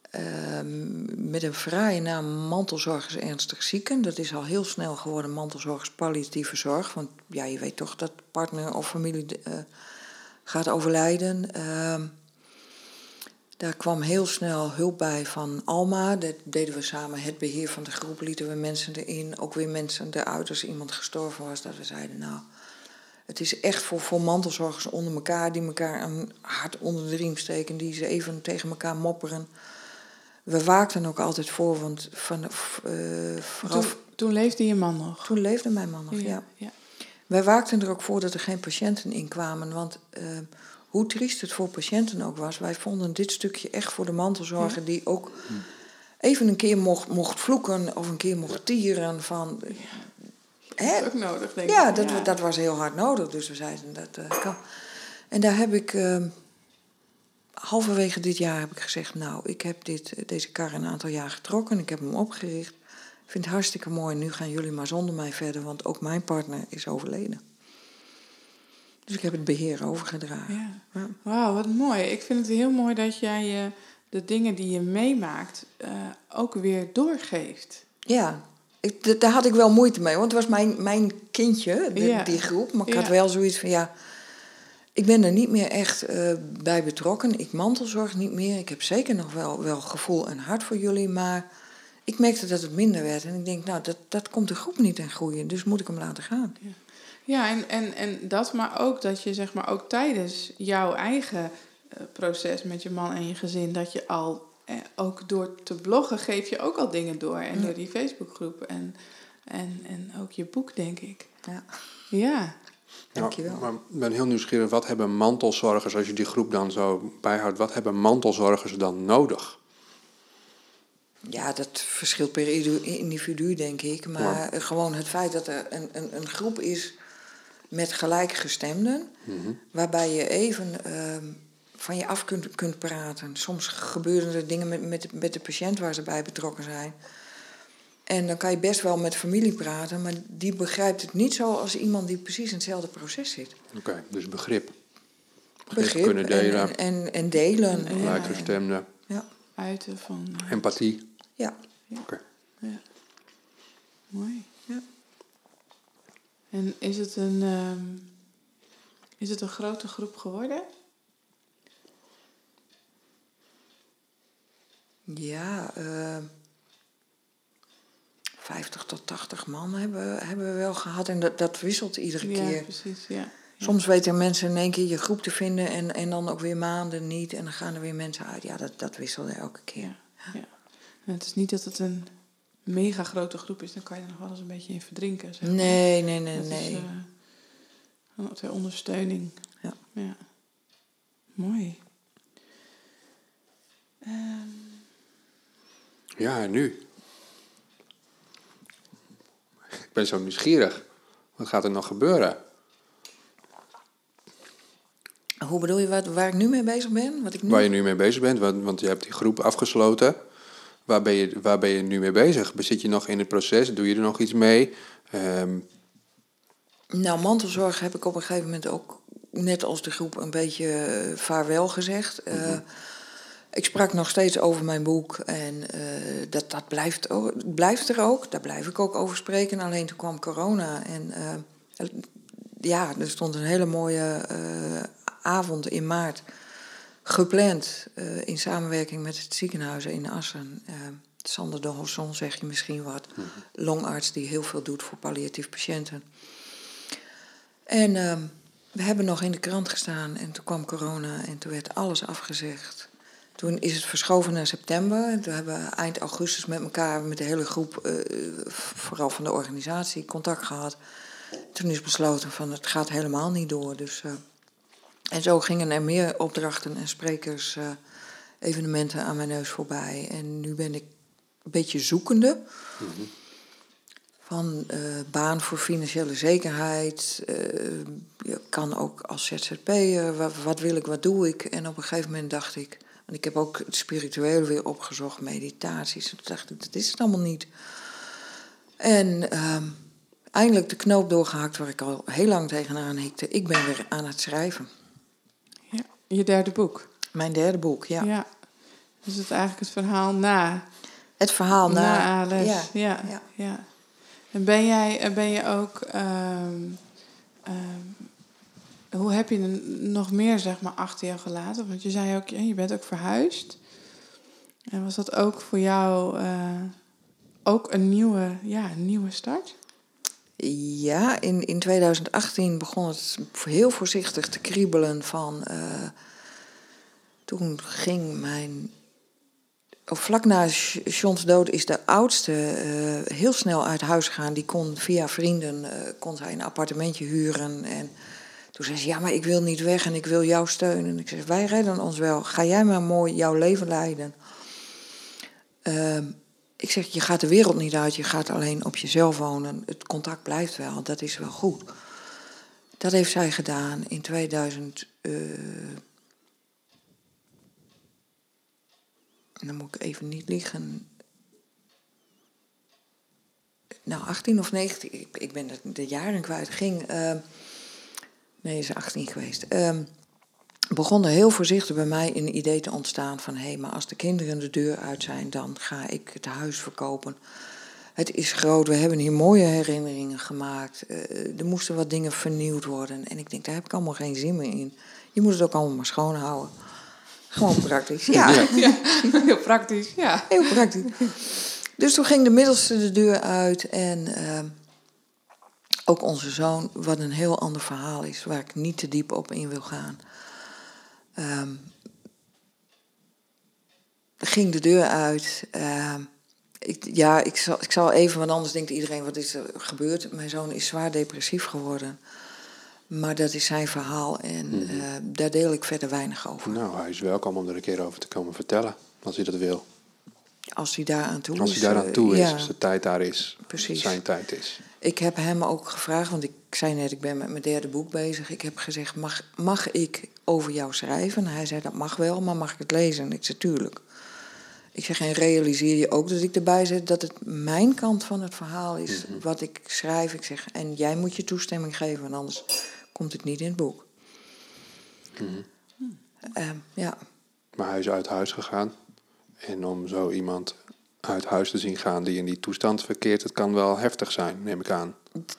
ehm, met een fraaie naam Mantelzorgers Ernstig Zieken. Dat is al heel snel geworden Mantelzorgers Palliatieve Zorg. Want ja, je weet toch dat partner of familie eh, gaat overlijden. Daar kwam heel snel hulp bij van Alma. Dat deden we samen. Het beheer van de groep lieten we mensen erin. Ook weer mensen eruit als iemand gestorven was. Dat we zeiden, nou, het is echt voor, voor mantelzorgers onder elkaar, die elkaar een hart onder de riem steken, die ze even tegen elkaar mopperen. We waakten ook altijd voor, want van, eh vooral Toen, toen leefde je man nog. toen leefde mijn man nog, ja. ja. Wij waakten er ook voor dat er geen patiënten in kwamen. Want eh, hoe triest het voor patiënten ook was, wij vonden dit stukje echt voor de mantelzorger die ook even een keer mocht, mocht vloeken of een keer mocht tieren van. Hè? Dat is ook nodig, denk Ja, dat, dat was heel hard nodig. Dus we zeiden dat eh, kan. En daar heb ik eh, halverwege dit jaar heb ik gezegd, nou, ik heb dit, deze kar een aantal jaar getrokken, ik heb hem opgericht. Ik vind het hartstikke mooi. Nu gaan jullie maar zonder mij verder, want ook mijn partner is overleden. Dus ik heb het beheer overgedragen. Ja. Ja. Wauw, wat mooi. Ik vind het heel mooi dat jij eh, de dingen die je meemaakt eh, ook weer doorgeeft. Ja, ik, daar had ik wel moeite mee, want het was mijn, mijn kindje, de- Ja. die groep. Maar ik had wel zoiets van, ja, ik ben er niet meer echt eh, bij betrokken. Ik mantelzorg niet meer. Ik heb zeker nog wel, wel gevoel en hart voor jullie, maar ik merkte dat het minder werd. En ik denk, nou, dat, dat komt de groep niet in groeien, dus moet ik hem laten gaan. Ja, en, en, en dat, maar ook dat je zeg maar ook tijdens jouw eigen eh, proces met je man en je gezin, dat je al, eh, ook door te bloggen geef je ook al dingen door. En door die Facebookgroep en, en, en ook je boek, denk ik. Ja, Ja, dankjewel. Nou, maar ik ben heel nieuwsgierig, wat hebben mantelzorgers, als je die groep dan zo bijhoudt, wat hebben mantelzorgers dan nodig? Ja, dat verschilt per individu, denk ik. Maar gewoon het feit dat er een, een, een groep is met gelijkgestemden, waarbij je even ehm, van je af kunt, kunt praten. Soms gebeuren er dingen met, met, met de patiënt waar ze bij betrokken zijn. En dan kan je best wel met familie praten, maar die begrijpt het niet zo als iemand die precies in hetzelfde proces zit. Oké, dus begrip. Begrip kunnen delen. En, en, en delen. En, Gelijkgestemde, ja, uiten van. empathie. ja. Oké. ja. Mooi. Ja. En is het een, ehm, is het een grote groep geworden? Ja, eh 50 tot 80 man hebben, hebben we wel gehad. En dat, dat wisselt iedere Ja, keer. precies. Ja. Soms weten mensen in één keer je groep te vinden en, en dan ook weer maanden niet. En dan gaan er weer mensen uit. Ja, dat, dat wisselde elke keer. Ja, het is niet dat het een mega grote groep is, dan kan je er nog wel eens een beetje in verdrinken. Zeg maar. Nee, nee, nee, Het nee. is uh, ter ondersteuning. Ja. ja. Mooi. Ehm, Ja, en nu? Ik ben zo nieuwsgierig. Wat gaat er nog gebeuren? Hoe bedoel je wat, waar ik nu mee bezig ben? Wat ik nu... Waar je nu mee bezig bent, want, want je hebt die groep afgesloten. Waar ben, je, waar ben je nu mee bezig? Zit je nog in het proces? Doe je er nog iets mee? Ehm, Nou, mantelzorg heb ik op een gegeven moment ook, net als de groep, een beetje eh, vaarwel gezegd. Eh, ik sprak nog steeds over mijn boek en eh, dat, dat blijft, blijft er ook. Daar blijf ik ook over spreken. Alleen toen kwam corona en ja, er stond een hele mooie avond in maart gepland eh, in samenwerking met het ziekenhuis in Assen. Eh, Sander de Hosson zeg je misschien wat. Longarts die heel veel doet voor palliatief patiënten. En ehm, we hebben nog in de krant gestaan en toen kwam corona en toen werd alles afgezegd. Toen is het verschoven naar september. En toen hebben we eind augustus met elkaar, met de hele groep, eh, vooral van de organisatie, contact gehad. Toen is besloten van het gaat helemaal niet door. Dus, en zo gingen er meer opdrachten en sprekers, eh, evenementen aan mijn neus voorbij. En nu ben ik een beetje zoekende. Van eh, baan voor financiële zekerheid. eh, je kan ook als ZZP'er, wat, wat wil ik, wat doe ik? En op een gegeven moment dacht ik... Want ik heb ook het spirituele weer opgezocht, meditaties. Toen dacht ik, dat is het allemaal niet. En ehm, eindelijk de knoop doorgehakt waar ik al heel lang tegenaan hikte. Ik ben weer aan het schrijven. Je derde boek. Mijn derde boek, ja. ja. Dus het eigenlijk het verhaal na, Het verhaal na... na. Ja, Ja, ja. ja. En ben jij eh, ben je ook... ehm, ehm, hoe heb je er nog meer zeg maar, achter jou gelaten? Want je zei ook, je bent ook verhuisd. En was dat ook voor jou eh, ook een nieuwe, ja, een nieuwe start? Ja, in, in 2018 begon het heel voorzichtig te kriebelen van... eh, toen ging mijn... Vlak na Johns dood is de oudste eh, heel snel uit huis gegaan. Die kon via vrienden eh, kon zij een appartementje huren. En toen zei ze, ja, maar ik wil niet weg en ik wil jou steunen. En ik zeg, wij redden ons wel. Ga jij maar mooi jouw leven leiden. Ik zeg, je gaat de wereld niet uit, je gaat alleen op jezelf wonen. Het contact blijft wel, dat is wel goed. Dat heeft zij gedaan in 2000. eh, en dan moet ik even niet liegen. Nou, 18 of 19, ik, ik ben de, de jaren kwijt. Ging, ehm, nee, is 18 geweest. Ehm, begon er heel voorzichtig bij mij een idee te ontstaan van... hé, maar als de kinderen de deur uit zijn, dan ga ik het huis verkopen. Het is groot, we hebben hier mooie herinneringen gemaakt. Eh, er moesten wat dingen vernieuwd worden. En ik denk, daar heb ik allemaal geen zin meer in. Je moet het ook allemaal maar schoonhouden. Gewoon praktisch. Ja, Ja, heel praktisch, ja. heel praktisch. Dus toen ging de middelste de deur uit en ehm, ook onze zoon, wat een heel ander verhaal is, waar ik niet te diep op in wil gaan. Ehm, ging de deur uit. ehm, ik, ja, ik zal, ik zal even, want anders denkt iedereen, wat is er gebeurd? Mijn zoon is zwaar depressief geworden. Maar dat is zijn verhaal en eh, daar deel ik verder weinig over. Nou, hij is welkom om er een keer over te komen vertellen. Als hij dat wil. Als hij daaraan toe Als is. hij daaraan eh, toe is. ja. Als de tijd daar is. Precies. Zijn tijd is. Ik heb hem ook gevraagd, want ik zei net, ik ben met mijn derde boek bezig. Ik heb gezegd, mag, mag ik over jou schrijven? Hij zei, dat mag wel, maar mag ik het lezen? Ik zei, tuurlijk. Ik zeg, en realiseer je ook dat ik erbij zet dat het mijn kant van het verhaal is wat ik schrijf. Ik zeg, en jij moet je toestemming geven, want anders komt het niet in het boek. Ehm, ja, Maar hij is uit huis gegaan. En om zo iemand uit huis te zien gaan die in die toestand verkeert, het kan wel heftig zijn, neem ik aan.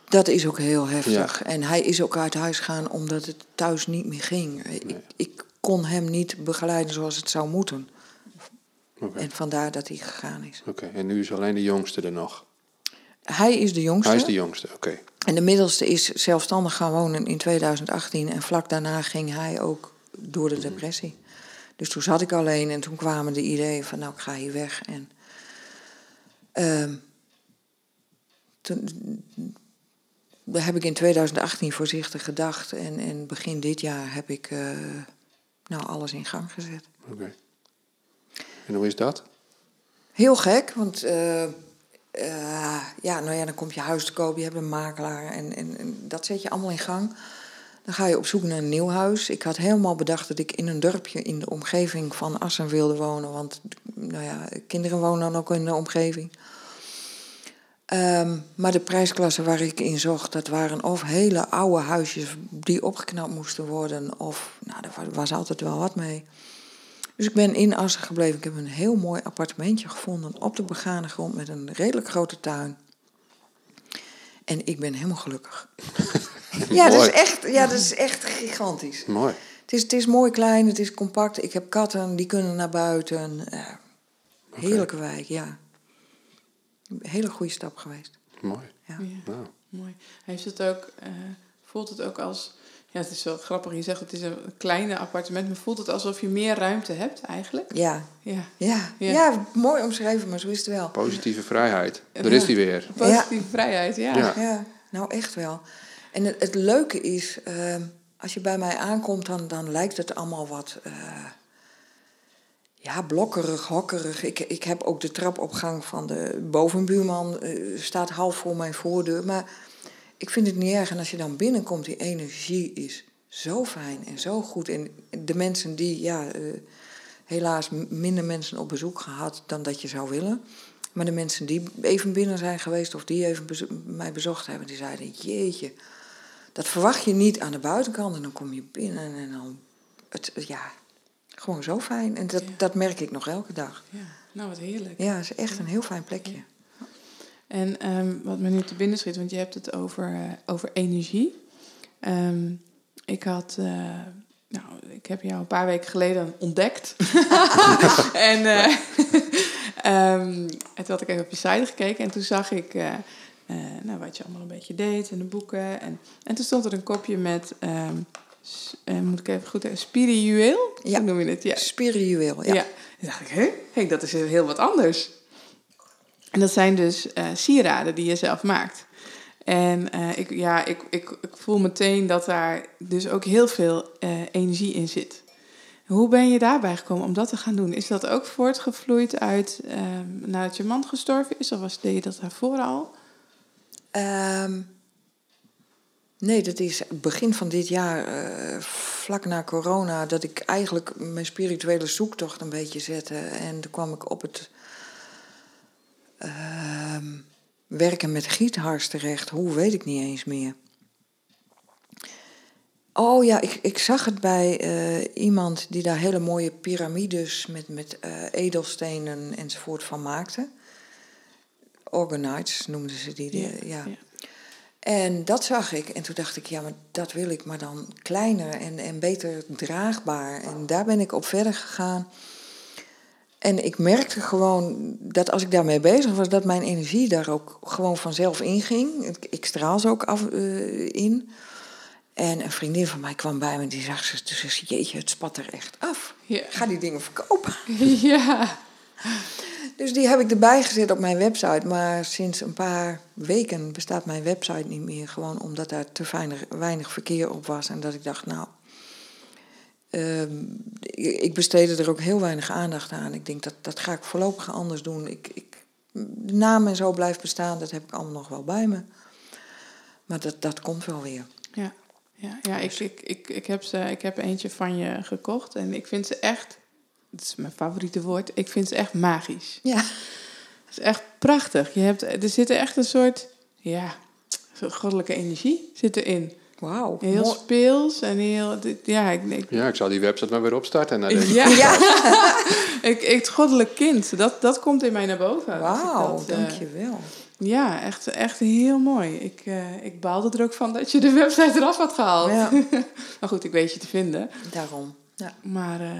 Dat is ook heel heftig. En hij is ook uit huis gegaan omdat het thuis niet meer ging. Ik, ik kon hem niet begeleiden zoals het zou moeten. En vandaar dat hij gegaan is. Oké, en nu is alleen de jongste er nog. Hij is de jongste. Hij is de jongste, oké. En de middelste is zelfstandig gaan wonen in 2018. En vlak daarna ging hij ook door de depressie. Dus toen zat ik alleen en toen kwamen de ideeën van nou, ik ga hier weg. En ehm, toen daar heb ik in 2018 voorzichtig gedacht. En, en begin dit jaar heb ik eh, nou, alles in gang gezet. Oké. En hoe is dat? Heel gek, want eh, eh, ja, nou ja, dan komt je huis te koop, je hebt een makelaar en, en, en dat zet je allemaal in gang. Dan ga je op zoek naar een nieuw huis. Ik had helemaal bedacht dat ik in een dorpje in de omgeving van Assen wilde wonen, want nou ja, kinderen wonen dan ook in de omgeving. Ehm, maar de prijsklasse waar ik in zocht, dat waren of hele oude huisjes die opgeknapt moesten worden, of nou, daar wa- was altijd wel wat mee. Dus ik ben in Assen gebleven. Ik heb een heel mooi appartementje gevonden op de begane grond met een redelijk grote tuin. En ik ben helemaal gelukkig. ja, dat is echt, ja, dat is echt gigantisch. Mooi. Het is, het is mooi klein, het is compact. Ik heb katten, die kunnen naar buiten. Eh, heerlijke wijk, ja. Een hele goede stap geweest. Mooi. Ja. Ja. Nou, Mooi. Heeft het ook, eh, voelt het ook als, ja, het is wel grappig, je zegt het is een kleine appartement, maar voelt het alsof je meer ruimte hebt eigenlijk? Ja. Ja. Ja. Ja. Ja. mooi omschreven, maar zo is het wel. positieve vrijheid. Daar is die weer. Positieve vrijheid, ja. Ja. Ja, nou echt wel. En het, het leuke is, ehm, als je bij mij aankomt, dan, dan lijkt het allemaal wat eh, ja, blokkerig, hokkerig. Ik, ik heb ook de trapopgang van de bovenbuurman, eh, staat half voor mijn voordeur. Maar ik vind het niet erg. En als je dan binnenkomt, die energie is zo fijn en zo goed. En de mensen die, ja, eh, helaas minder mensen op bezoek gehad dan dat je zou willen. Maar de mensen die even binnen zijn geweest of die even mij bezocht hebben, die zeiden: Jeetje, dat verwacht je niet aan de buitenkant. En dan kom je binnen en dan. Het, ja, gewoon zo fijn. En dat, Ja. dat merk ik nog elke dag. Ja. Nou, wat heerlijk. Ja, het is echt een heel fijn plekje. En ehm, wat me nu te binnen schiet, want je hebt het over, eh, over energie. Ehm, ik had, eh, nou, ik heb jou een paar weken geleden ontdekt. en, en toen had ik even op je site gekeken en toen zag ik nou, wat je allemaal een beetje deed en de boeken. En, en toen stond er een kopje met, eh, moet ik even goed zeggen, spiritueel? Ja. Hoe noem je het? Ja. Spiritueel, Ja. ja. Dacht ik, hey, dat is heel wat anders. En dat zijn dus eh, sieraden die je zelf maakt. En eh, ik, ja, ik, ik, ik voel meteen dat daar dus ook heel veel energie in zit. Hoe ben je daarbij gekomen om dat te gaan doen? Is dat ook voortgevloeid uit nadat je man gestorven is? Of was, deed je dat daarvoor al? Ehm, nee, dat is begin van dit jaar, eh, vlak na corona, dat ik eigenlijk mijn spirituele zoektocht een beetje zette. En toen kwam ik op het ehm, werken met giethars terecht. Hoe weet ik niet eens meer. Oh ja, ik, ik zag het bij eh, iemand die daar hele mooie piramides met, met eh, edelstenen enzovoort van maakte. Organites noemden ze die. die- ja. En dat zag ik. En toen dacht ik, ja, maar dat wil ik, maar dan kleiner en, en beter draagbaar. En daar ben ik op verder gegaan. En ik merkte gewoon dat als ik daarmee bezig was, dat mijn energie daar ook gewoon vanzelf inging. Ik, ik straal ze ook af eh, in. En een vriendin van mij kwam bij me en die zag ze, ze, jeetje, het spat er echt af. Ja. Ga die dingen verkopen. ja. Dus die heb ik erbij gezet op mijn website. Maar sinds een paar weken bestaat mijn website niet meer. Gewoon omdat daar te weinig, weinig verkeer op was. En dat ik dacht, nou. ehm, ik besteedde er ook heel weinig aandacht aan. Ik denk dat dat ga ik voorlopig anders doen. Ik, ik, de naam en zo blijft bestaan, dat heb ik allemaal nog wel bij me. Maar dat, dat komt wel weer. Ja, ja, ja ik, ik, ik, ik, heb ze, ik heb eentje van je gekocht en ik vind ze echt, dat is mijn favoriete woord, ik vind ze echt magisch. Ja, Het is echt prachtig. Je hebt, er zit er echt een soort, ja, goddelijke energie zit erin. wauw. Heel Mooi. speels en heel, ja, ik, ik, Ja, ik zal die website maar weer opstarten. En dan denk ik, ja, Ja, ik, ik, het goddelijk kind, dat, dat komt in mij naar boven. wauw, eh, dankjewel. Ja, echt, echt heel mooi. Ik, eh, ik baalde er ook van dat je de website eraf had gehaald. Ja. maar goed, ik weet je te vinden. Daarom. Ja. Maar eh,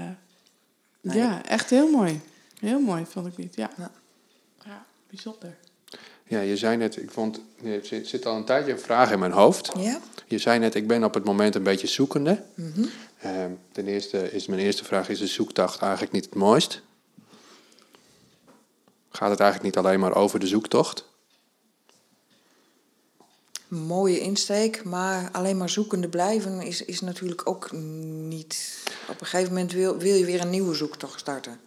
Nee. ja, echt heel mooi. Heel mooi vond ik dit, ja. Ja. Ja, bijzonder. ja, je zei net, ik vond, er zit, zit al een tijdje een vraag in mijn hoofd. Ja? Je zei net, ik ben op het moment een beetje zoekende. Mhm. Ehm, ten eerste is mijn eerste vraag, is de zoektocht eigenlijk niet het mooist? Gaat het eigenlijk niet alleen maar over de zoektocht? Mooie insteek, maar alleen maar zoekende blijven is, is natuurlijk ook niet. Op een gegeven moment wil, wil je weer een nieuwe zoektocht starten.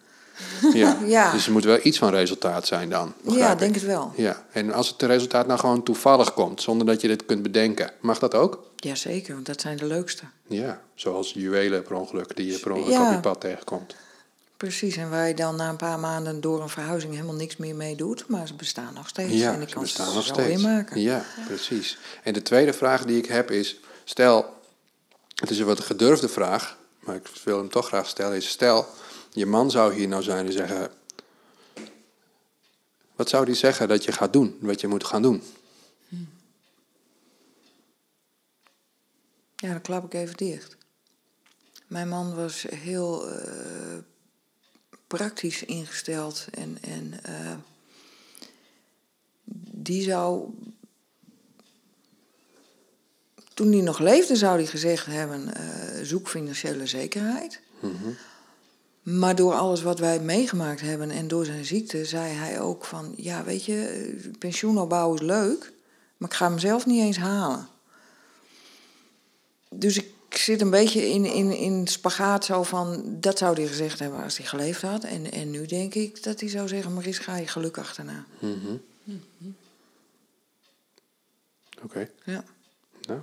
Ja. Ja. Dus er moet wel iets van resultaat zijn dan. Ja, begrijp denk ik. het wel. Ja, en als het resultaat nou gewoon toevallig komt, zonder dat je dit kunt bedenken, mag dat ook? Jazeker, want dat zijn de leukste. Ja, zoals juwelen per ongeluk, die je per ongeluk Ja. op je pad tegenkomt. Precies, en waar je dan na een paar maanden door een verhuizing helemaal niks meer mee doet, maar ze bestaan nog steeds. Ja, en ik ze kan bestaan ze nog steeds. inmaken. Ja, precies. En de tweede vraag die ik heb is, stel, het is een wat gedurfde vraag, maar ik wil hem toch graag stellen, is stel, je man zou hier nou zijn en zeggen, wat zou die zeggen dat je gaat doen, wat je moet gaan doen? Ja, dan klap ik even dicht. Mijn man was heel eh, praktisch ingesteld en, en eh, die zou. Toen hij nog leefde, zou hij gezegd hebben: eh, zoek financiële zekerheid. Maar door alles wat wij meegemaakt hebben en door zijn ziekte, zei hij ook van: ja, weet je, pensioenopbouw is leuk, maar ik ga hem zelf niet eens halen. Dus ik zit een beetje in, in, in spagaat zo van... dat zou hij gezegd hebben als hij geleefd had. En, en nu denk ik dat hij zou zeggen... Maris, ga je geluk achterna. Mhm. Oké, Ja, nou,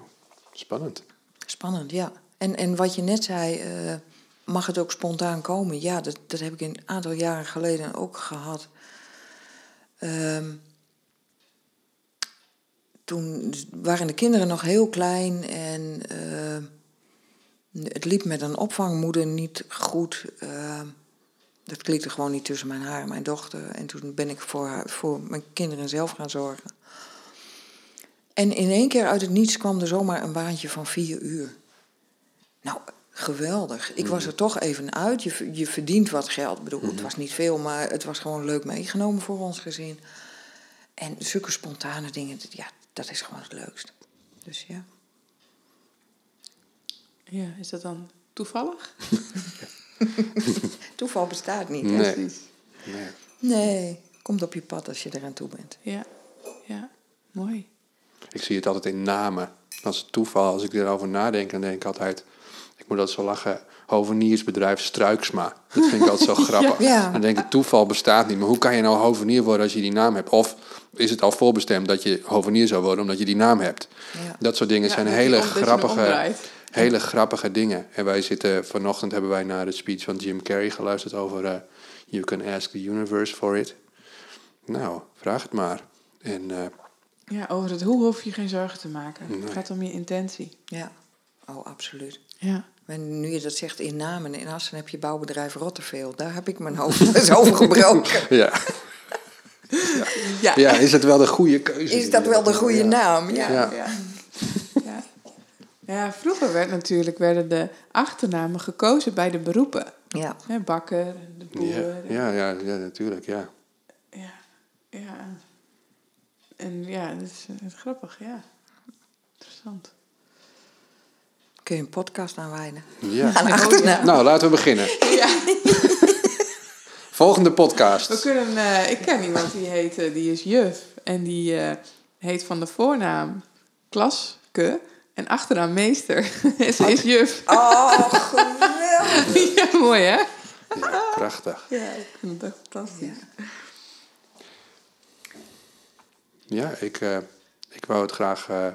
spannend. spannend, ja. En, en wat je net zei, eh, mag het ook spontaan komen? Ja, dat, dat heb ik een aantal jaren geleden ook gehad. Ehm, toen waren de kinderen nog heel klein en eh, het liep met een opvangmoeder niet goed. Eh, dat klikte gewoon niet tussen mijn haar en mijn dochter. En toen ben ik voor, haar, voor mijn kinderen zelf gaan zorgen. En in één keer uit het niets kwam er zomaar een baantje van vier uur. Nou, geweldig. Ik was er toch even uit. Je, je verdient wat geld. Ik bedoel, Het was niet veel, maar het was gewoon leuk meegenomen voor ons gezin. En zulke spontane dingen, ja, dat is gewoon het leukst. Dus ja. Ja, is dat dan toevallig? Toeval bestaat niet. Nee. Precies. Nee. Nee, komt op je pad als je eraan toe bent. Ja, ja, mooi. Ik zie het altijd in namen. Als het toeval, als ik erover nadenk, dan denk ik altijd... Ik moet altijd zo lachen. Hoveniersbedrijf Struiksma. Dat vind ik altijd zo grappig. Ja. Dan denk ik, toeval bestaat niet. Maar hoe kan je nou hovenier worden als je die naam hebt? Of is het al voorbestemd dat je hovenier zou worden omdat je die naam hebt? Ja. Dat soort dingen Ja, zijn dat hele dat grappige. Hele grappige dingen. En wij zitten, vanochtend hebben wij naar de speech van Jim Carrey geluisterd over eh, You can ask the universe for it. Nou, vraag het maar. En eh, Ja, over het hoe hoef je geen zorgen te maken. Nee. Het gaat om je intentie. Ja, oh, absoluut. Ja. En nu je dat zegt in namen, in Assen heb je bouwbedrijf Rotterdam. Daar heb ik mijn hoofd over gebroken. ja. Ja. ja, is het wel de goede keuze? Is dat wel de goede Ja. naam? Ja. Ja. Ja. Ja. Ja, vroeger werd natuurlijk, werden de achternamen gekozen bij de beroepen. Ja. Hè, bakker, de boer. Ja, ja, ja, ja, natuurlijk, ja. ja. ja. En ja, dat is, dat is grappig, ja. Interessant. Kun je een podcast aanwijden? ja. Aan achternaam. Nou, laten we beginnen. Ja, Volgende podcast. we kunnen, eh, ik ken iemand die heet, eh, die is juf. En die eh, heet van de voornaam Klaske en achternaam meester. Ze is juf. Oh, geweldig. ja, mooi hè? Ja, prachtig. Ja, ik vind het echt fantastisch. Ja, ik, eh, ik wou het graag eh,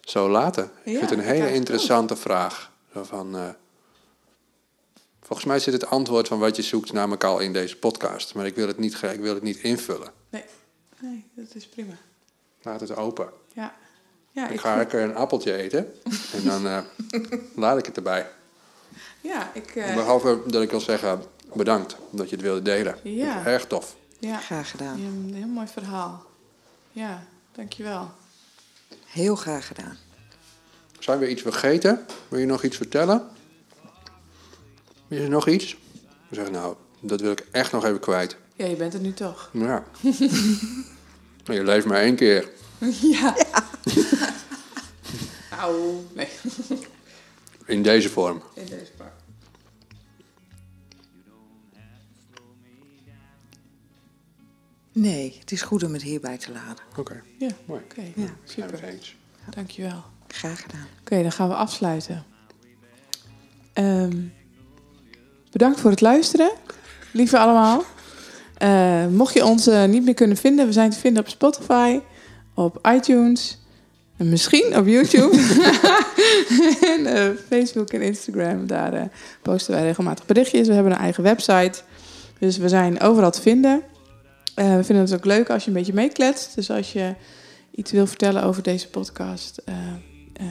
zo laten. Ik Ja, vind het een hele interessante vraag. Zo van, eh, volgens mij zit het antwoord van wat je zoekt namelijk al in deze podcast. Maar ik wil het niet, ik wil het niet invullen. Nee, nee, dat is prima. Laat het open. Ja, ja Ik ik, ga lekker een appeltje eten. En dan eh, laat ik het erbij. ja, ik, eh, Behalve dat ik wil zeggen, bedankt dat je het wilde delen. Ja. Erg tof. ja, Graag gedaan. een heel mooi verhaal. Ja, dankjewel. Heel graag gedaan. Zijn we iets vergeten? Wil je nog iets vertellen? Is er nog iets? We zeggen, nou, dat wil ik echt nog even kwijt. Ja, je bent er nu toch? Ja. Maar je leeft maar één keer. Ja. Auw. Nee, In deze vorm. in deze pak. Nee, het is goed om het hierbij te laten. Oké, Ja, mooi. oké. Ja. Zijn we Super. het eens. Dankjewel. Graag gedaan. Oké, dan gaan we afsluiten. Ehm, bedankt voor het luisteren, lieve allemaal. Eh, mocht je ons eh, niet meer kunnen vinden, we zijn te vinden op Spotify, op iTunes en misschien op YouTube. en eh, Facebook en Instagram, daar eh, posten wij regelmatig berichtjes. We hebben een eigen website, dus we zijn overal te vinden. Eh, we vinden het ook leuk als je een beetje meekletst. Dus als je iets wil vertellen over deze podcast... eh, eh,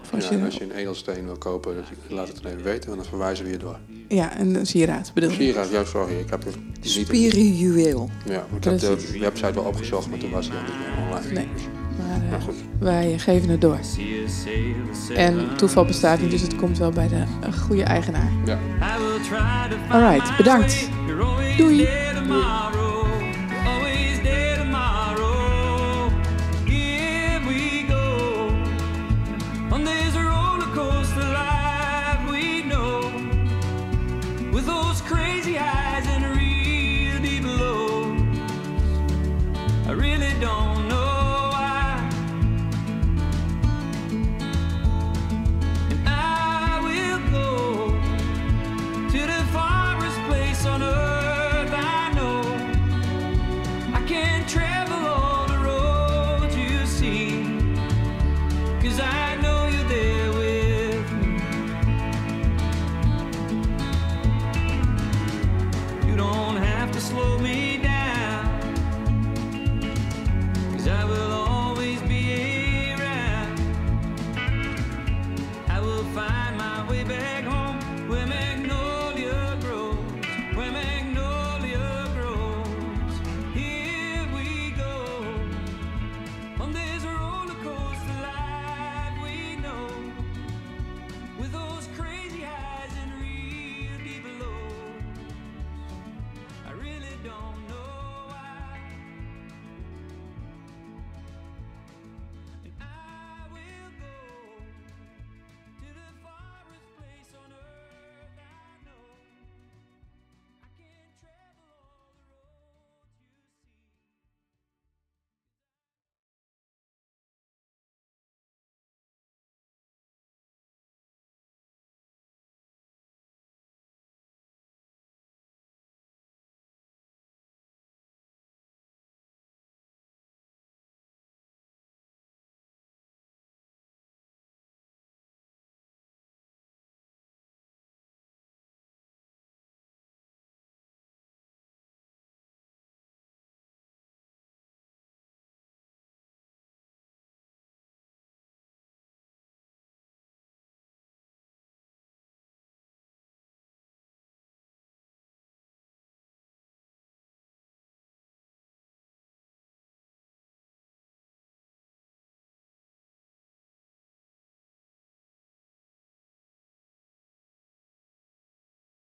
of als Ja, je, als je een edelsteen wil kopen, laat het dan even weten, want dan verwijzen we je door. Ja, en een sieraad bedoel ik. Sieraad, ja, sorry, ik heb het niet... Spiritueel. Ja, ik heb de website wel opgezocht, maar toen was hij niet meer online. Nee, wij geven het door. En toeval bestaat niet, dus het komt wel bij de goede eigenaar. Ja. Alright, bedankt. Doei. Doei. don't